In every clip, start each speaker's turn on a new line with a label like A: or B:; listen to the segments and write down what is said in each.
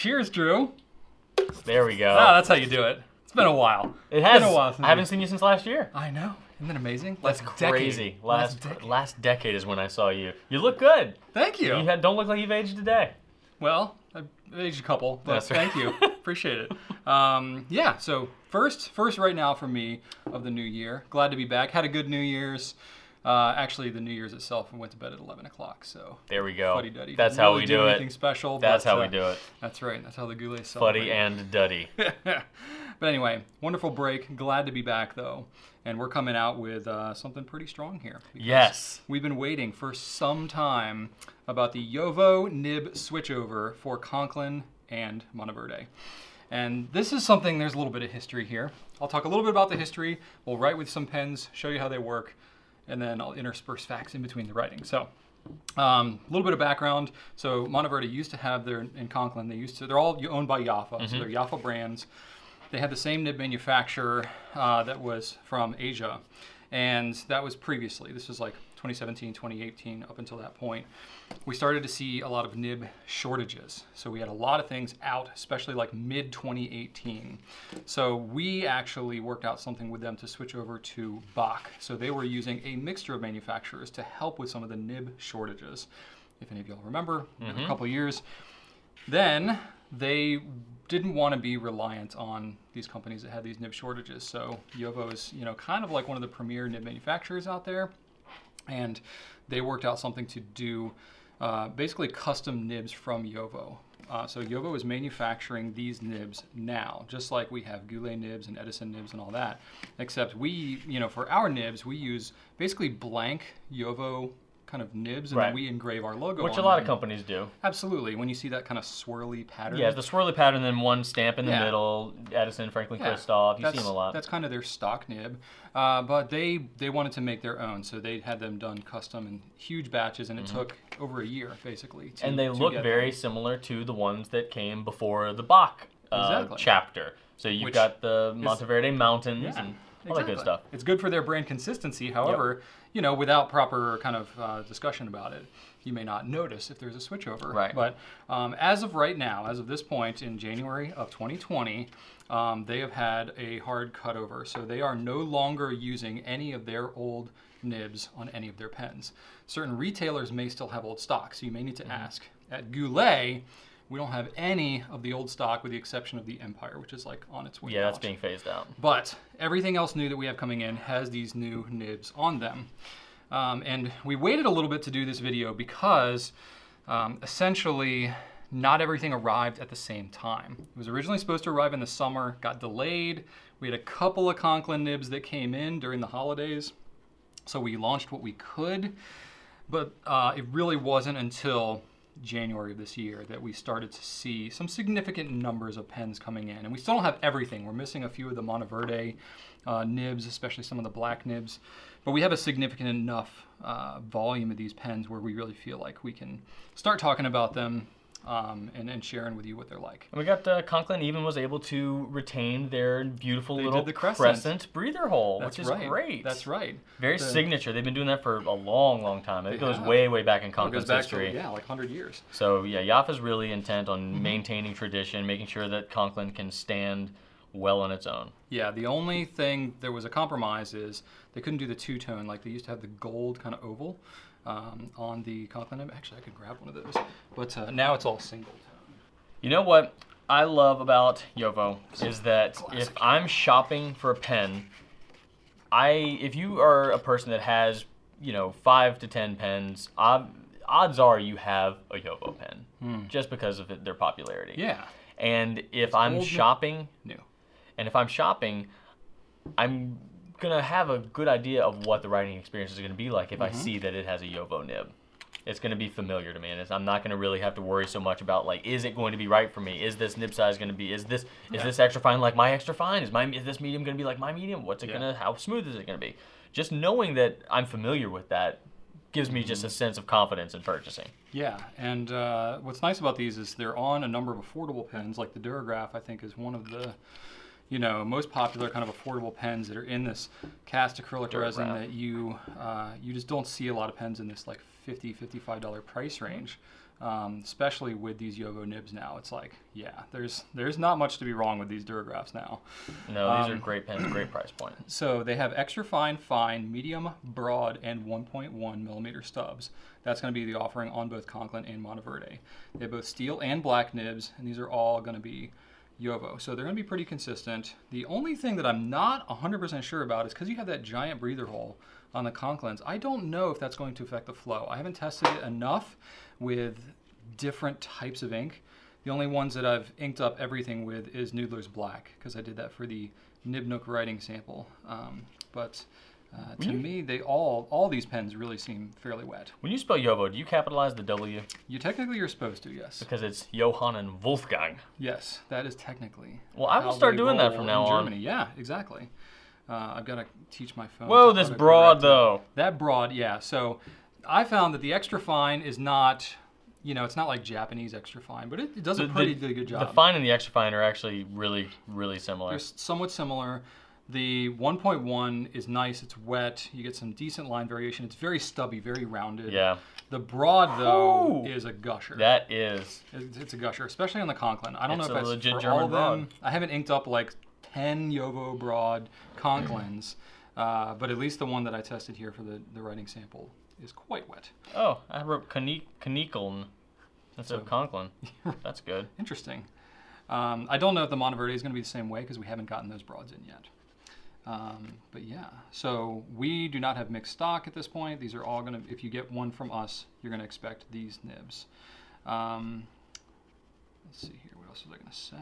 A: Cheers, Drew.
B: There we go.
A: Ah, that's how you do it. It's been a while.
B: it has.
A: been a while since
B: I haven't seen you since last year.
A: I know. Isn't that amazing?
B: That's
A: Last decade.
B: crazy. Last
A: decade.
B: last decade is when I saw you. You look good.
A: Thank you.
B: You had, don't look like you've aged a day.
A: Well, I've aged a couple, but
B: That's right.
A: thank you. Appreciate it. Um, yeah, so first, first right now for me of the new year. Glad to be back. Had a good New Year's. Uh, actually, the New Year's itself, I went to bed at 11 o'clock, so
B: There we go.
A: fuddy-duddy.
B: That's
A: Didn't
B: how
A: really
B: we do
A: anything
B: it.
A: special.
B: That's
A: but,
B: how
A: uh,
B: we do it.
A: That's right. That's how the Goulet
B: Fuddy and Duddy.
A: but anyway, wonderful break. Glad to be back though, and we're coming out with uh, something pretty strong here.
B: Yes.
A: We've been waiting for some time about the JoWo nib switchover for Conklin and Monteverde. And this is something, there's a little bit of history here. I'll talk a little bit about the history. We'll write with some pens, show you how they work, and then I'll intersperse facts in between the writing. So, um, a little bit of background. So Monteverde used to have their in Conklin. They used to. They're all owned by Yafa, so they're Yafa brands. They had the same nib manufacturer uh, that was from Asia, and that was previously. This was like 2017, 2018, up until that point. We started to see a lot of nib shortages. So we had a lot of things out, especially like mid 2018. So we actually worked out something with them to switch over to Bock. So they were using a mixture of manufacturers to help with some of the nib shortages. If any of y'all remember, a mm-hmm. couple years. Then they didn't want to be reliant on these companies that had these nib shortages. So JoWo is, you know, kind of like one of the premier nib manufacturers out there, and they worked out something to do uh, basically custom nibs from JoWo. Uh, so JoWo is manufacturing these nibs now, just like we have Goulet nibs and Edison nibs and all that. Except we, you know, for our nibs, we use basically blank JoWo kind of nibs, and
B: Right.
A: then we engrave our logo.
B: Which a lot
A: them.
B: of companies do.
A: Absolutely. When you see that kind of swirly pattern.
B: Yeah, the swirly pattern, then one stamp in the
A: Yeah.
B: middle. Edison, Franklin,
A: Yeah,
B: Christoph. You see them a lot.
A: That's kind of their stock nib, uh, but they they wanted to make their own, so they had them done custom in huge batches, and it took over a year basically. To,
B: Mm-hmm. and they look very
A: them.
B: similar to the ones that came before the Bock uh,
A: Exactly.
B: chapter. So you've
A: Which
B: got the Monteverde Mountains
A: Yeah,
B: and all that good stuff.
A: It's good for their brand consistency. However, you know, without proper kind of uh, discussion about it, you may not notice if there's a switchover.
B: Right.
A: But um, as of right now, as of this point in January of 2020, um, they have had a hard cutover. So they are no longer using any of their old nibs on any of their pens. Certain retailers may still have old stock, so you may need
B: Mm-hmm.
A: to ask. At Goulet, we don't have any of the old stock with the exception of the Empire, which is like on its way out.
B: Yeah, that's
A: out.
B: being phased out.
A: But everything else new that we have coming in has these new nibs on them. Um, and we waited a little bit to do this video because um, essentially not everything arrived at the same time. It was originally supposed to arrive in the summer, got delayed. We had a couple of Conklin nibs that came in during the holidays. So we launched what we could, but uh, it really wasn't until January of this year that we started to see some significant numbers of pens coming in. And we still don't have everything. We're missing a few of the Monteverde uh, nibs, especially some of the black nibs. But we have a significant enough uh, volume of these pens where we really feel like we can start talking about them um, and, and sharing with you what they're like.
B: And we got uh, Conklin even was able to retain their beautiful
A: They
B: little
A: the crescent.
B: breather hole,
A: That's
B: which is
A: right.
B: great.
A: That's right.
B: Very
A: The-
B: signature. They've been doing that for a long, long time. It goes
A: have.
B: way, way back in Conklin's history.
A: to, yeah, like 100 years.
B: So yeah, Yafa's really intent on
A: Mm-hmm.
B: maintaining tradition, making sure that Conklin can stand well on its own.
A: Yeah, the only thing there was a compromise is they couldn't do the two tone like they used to have the gold kind of oval um, on the Conklin. Actually, I could grab one of those, but uh, now it's all single tone.
B: You know what I love about JoWo is that if I'm shopping for a pen, I if you are a person that has you know five to ten pens, ob- odds are you have a JoWo pen just because of it, their popularity.
A: Hmm. Yeah,
B: And if I'm
A: old,
B: shopping,
A: new.
B: and if I'm shopping, I'm gonna have a good idea of what the writing experience is gonna be like if I see that it has a JoWo nib. It's gonna be familiar to me, and it's, I'm not gonna really have to worry so much about like, is it going to be right for me? Is this nib size gonna be? Is this is this extra fine like my extra fine? Is my is this medium gonna be like my medium? What's it
A: Yeah.
B: gonna? How smooth is it gonna be? Just knowing that I'm familiar with that gives me just a sense of confidence in purchasing.
A: Yeah, and uh, what's nice about these is they're on a number of affordable pens. Like the Duraograph, I think, is one of the you know most popular kind of affordable pens that are in this cast acrylic resin
B: Duraograph.
A: that you uh, you just don't see a lot of pens in this like 50 55 dollar price range. Um, especially with these JoWo nibs now, it's like, yeah, there's there's not much to be wrong with these Duraographs now.
B: No, these are
A: Um,
B: great pens, great price point.
A: So they have extra fine, fine, medium, broad, and 1.1 millimeter stubs. That's going to be the offering on both Conklin and Monteverde. They have both steel and black nibs, and these are all going to be JoWo. So they're going to be pretty consistent. The only thing that I'm not 100% sure about is because you have that giant breather hole on the Conklins, I don't know if that's going to affect the flow. I haven't tested it enough with different types of ink. The only ones that I've inked up everything with is Noodler's Black because I did that for the Nibnook writing sample. Um, but uh, to
B: you-
A: me, they all all these pens really seem fairly wet.
B: When you spell JoWo, do you capitalize the W?
A: You technically you're supposed to, yes.
B: Because it's Johann and Wolfgang.
A: Yes, that is technically.
B: Well, I will start doing that from now on.
A: Germany. Yeah, exactly. Uh, I've got to teach my phone.
B: Whoa, this broad though.
A: That broad, yeah. So I found that the extra fine is not, you know, it's not like Japanese extra fine, but it, it does a pretty
B: the,
A: good job.
B: The fine and the extra fine are actually really, really similar.
A: They're somewhat similar. The 1.1 is nice. It's wet. You get some decent line variation. It's very stubby, very rounded.
B: Yeah,
A: The broad though
B: Ooh.
A: is a gusher.
B: that is.
A: It's, it's a gusher, especially on the Conklin. I don't
B: It's
A: know if that's
B: legit
A: for
B: German
A: all of them.
B: broad.
A: I haven't inked up like 10 JoWo broad Conklins, uh, but at least the one that I tested here for the, the writing sample is quite wet.
B: Oh, I wrote Kani- Kanikeln instead of Conklin. That's good.
A: Interesting. Um, I don't know if the Monteverde is going to be the same way because we haven't gotten those broads in yet. Um, but yeah, so we do not have mixed stock at this point. These are all to, if you get one from us, you're to expect these nibs. Um, let's see here. What else was I to say?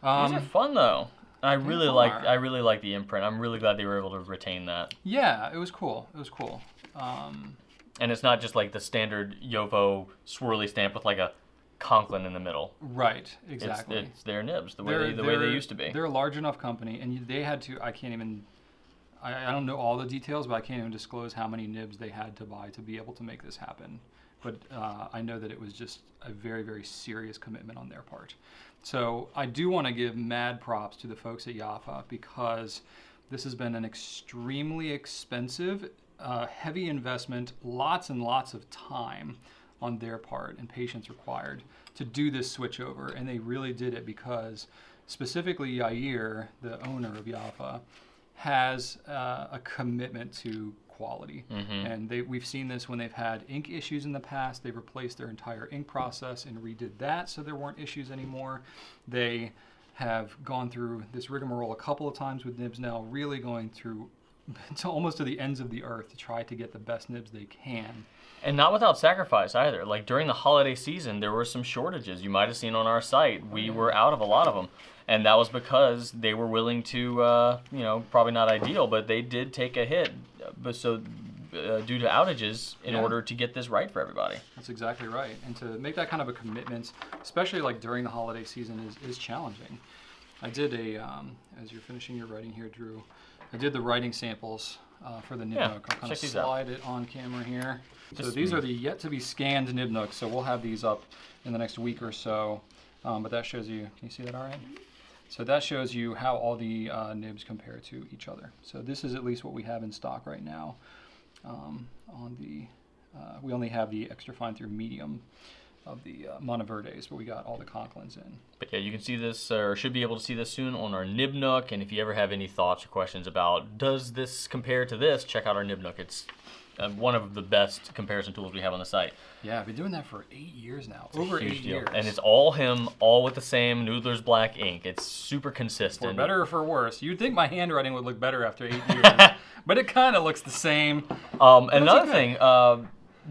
B: These are
A: Um,
B: fun though. I really like. I really like the imprint. I'm really glad they were able to retain that.
A: yeah, it was cool. It was cool. Um,
B: And it's not just like the standard JoWo swirly stamp with like a Conklin in the middle.
A: right,
B: It's,
A: exactly.
B: it's their nibs, the way they, the way they used to be.
A: They're a large enough company, and they had to. I can't even. I, I don't know all the details, but I can't even disclose how many nibs they had to buy to be able to make this happen. But uh, I know that it was just a very, very serious commitment on their part. So I do want to give mad props to the folks at Yafa because this has been an extremely expensive, uh, heavy investment, lots and lots of time on their part and patience required to do this switchover. And they really did it because specifically Yair, the owner of Yafa, has uh, a commitment to quality. And they, we've seen this when they've had ink issues in the past. They've replaced their entire ink process and redid that so there weren't issues anymore. They have gone through this rigmarole a couple of times with nibs now, really going through to almost to the ends of the earth to try to get the best nibs they can.
B: And not without sacrifice either. Like during the holiday season, there were some shortages. You might have seen on our site. We were out of a lot of them. And that was because they were willing to, uh, you know, probably not ideal, but they did take a hit uh, but so uh, due to outages in
A: Yeah.
B: order to get this right for everybody.
A: That's exactly right. And to make that kind of a commitment, especially like during the holiday season, is, is challenging. I did a, um, as you're finishing your writing here, Drew, I did the writing samples uh, for the Nibnook.
B: Yeah,
A: I'll kind of
B: these out.
A: slide it on camera here. So
B: Just
A: these are the yet to be scanned Nibnooks. So we'll have these up in the next week or so. Um, but that shows you, can you see that all right? So that shows you how all the uh, nibs compare to each other. So this is at least what we have in stock right now. Um, on the, uh, we only have the extra fine through medium of the uh, Monteverdes, but we got all the Conklins in.
B: But yeah, you can see this, or should be able to see this soon on our Nibnook. And if you ever have any thoughts or questions about does this compare to this, check out our Nibnook. It's uh, one of the best comparison tools we have on the site.
A: Yeah, I've been doing that for eight years now.
B: It's
A: Over eight
B: deal.
A: years.
B: And it's all him, all with the same Noodler's black ink. It's super consistent.
A: for better or for worse. You'd think my handwriting would look better after eight years, but it kind of looks the same.
B: Um, another
A: okay.
B: thing, uh,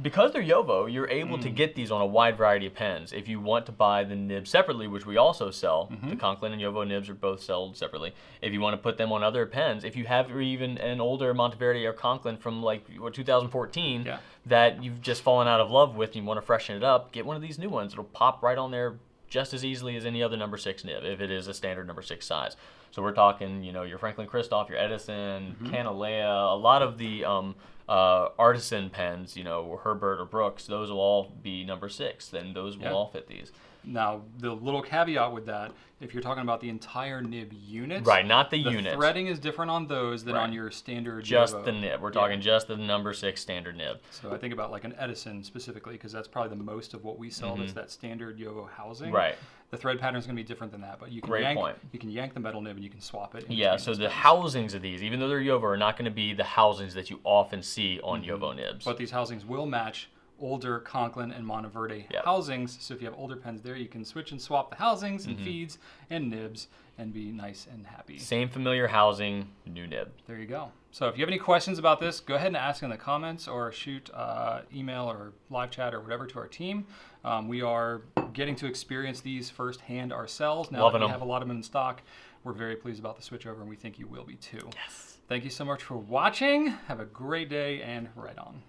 B: because they're JoWo, you're able
A: Mm.
B: to get these on a wide variety of pens. If you want to buy the nibs separately, which we also sell,
A: Mm-hmm.
B: the Conklin and JoWo nibs are both sold separately. If you want to put them on other pens, if you have even an older Monteverde or Conklin from like what, 2014
A: Yeah.
B: that you've just fallen out of love with and you want to freshen it up, get one of these new ones. It'll pop right on there just as easily as any other number six nib if it is a standard number six size. So we're talking, you know, your Franklin Christoph, your Edison,
A: Mm-hmm.
B: Kanilea, a lot of the um, uh, artisan pens, you know, Herbert or Brooks, those will all be number six. Then those will
A: Yeah.
B: all fit these.
A: Now, the little caveat with that, if you're talking about the entire nib unit,
B: Right, not the,
A: the
B: unit.
A: threading is different on those than on your standard.
B: just the nib. We're
A: Yeah.
B: talking just the number six standard nib.
A: So I think about like an Edison specifically because that's probably the most of what we sell. That's that standard JoWo housing.
B: Mm-hmm. Right.
A: The thread pattern is going to be different than that, but you can
B: Great
A: yank
B: point.
A: you can yank the metal nib and you can swap it.
B: Yeah, so the housings of these, even though they're JoWo, are not going to be the housings that you often see on JoWo nibs.
A: Mm-hmm. But these housings will match older Conklin and Monteverde
B: Yep.
A: housings. So if you have older pens there, you can switch and swap the housings
B: Mm-hmm.
A: and feeds and nibs and be nice and happy.
B: Same familiar housing, new nib.
A: There you go. So if you have any questions about this, go ahead and ask in the comments or shoot uh, email or live chat or whatever to our team. Um, we are getting to experience these firsthand ourselves. Now
B: Loving
A: that we
B: 'em.
A: have a lot of them in stock, we're very pleased about the switchover, and we think you will be too.
B: Yes.
A: Thank you so much for watching. Have a great day and right on.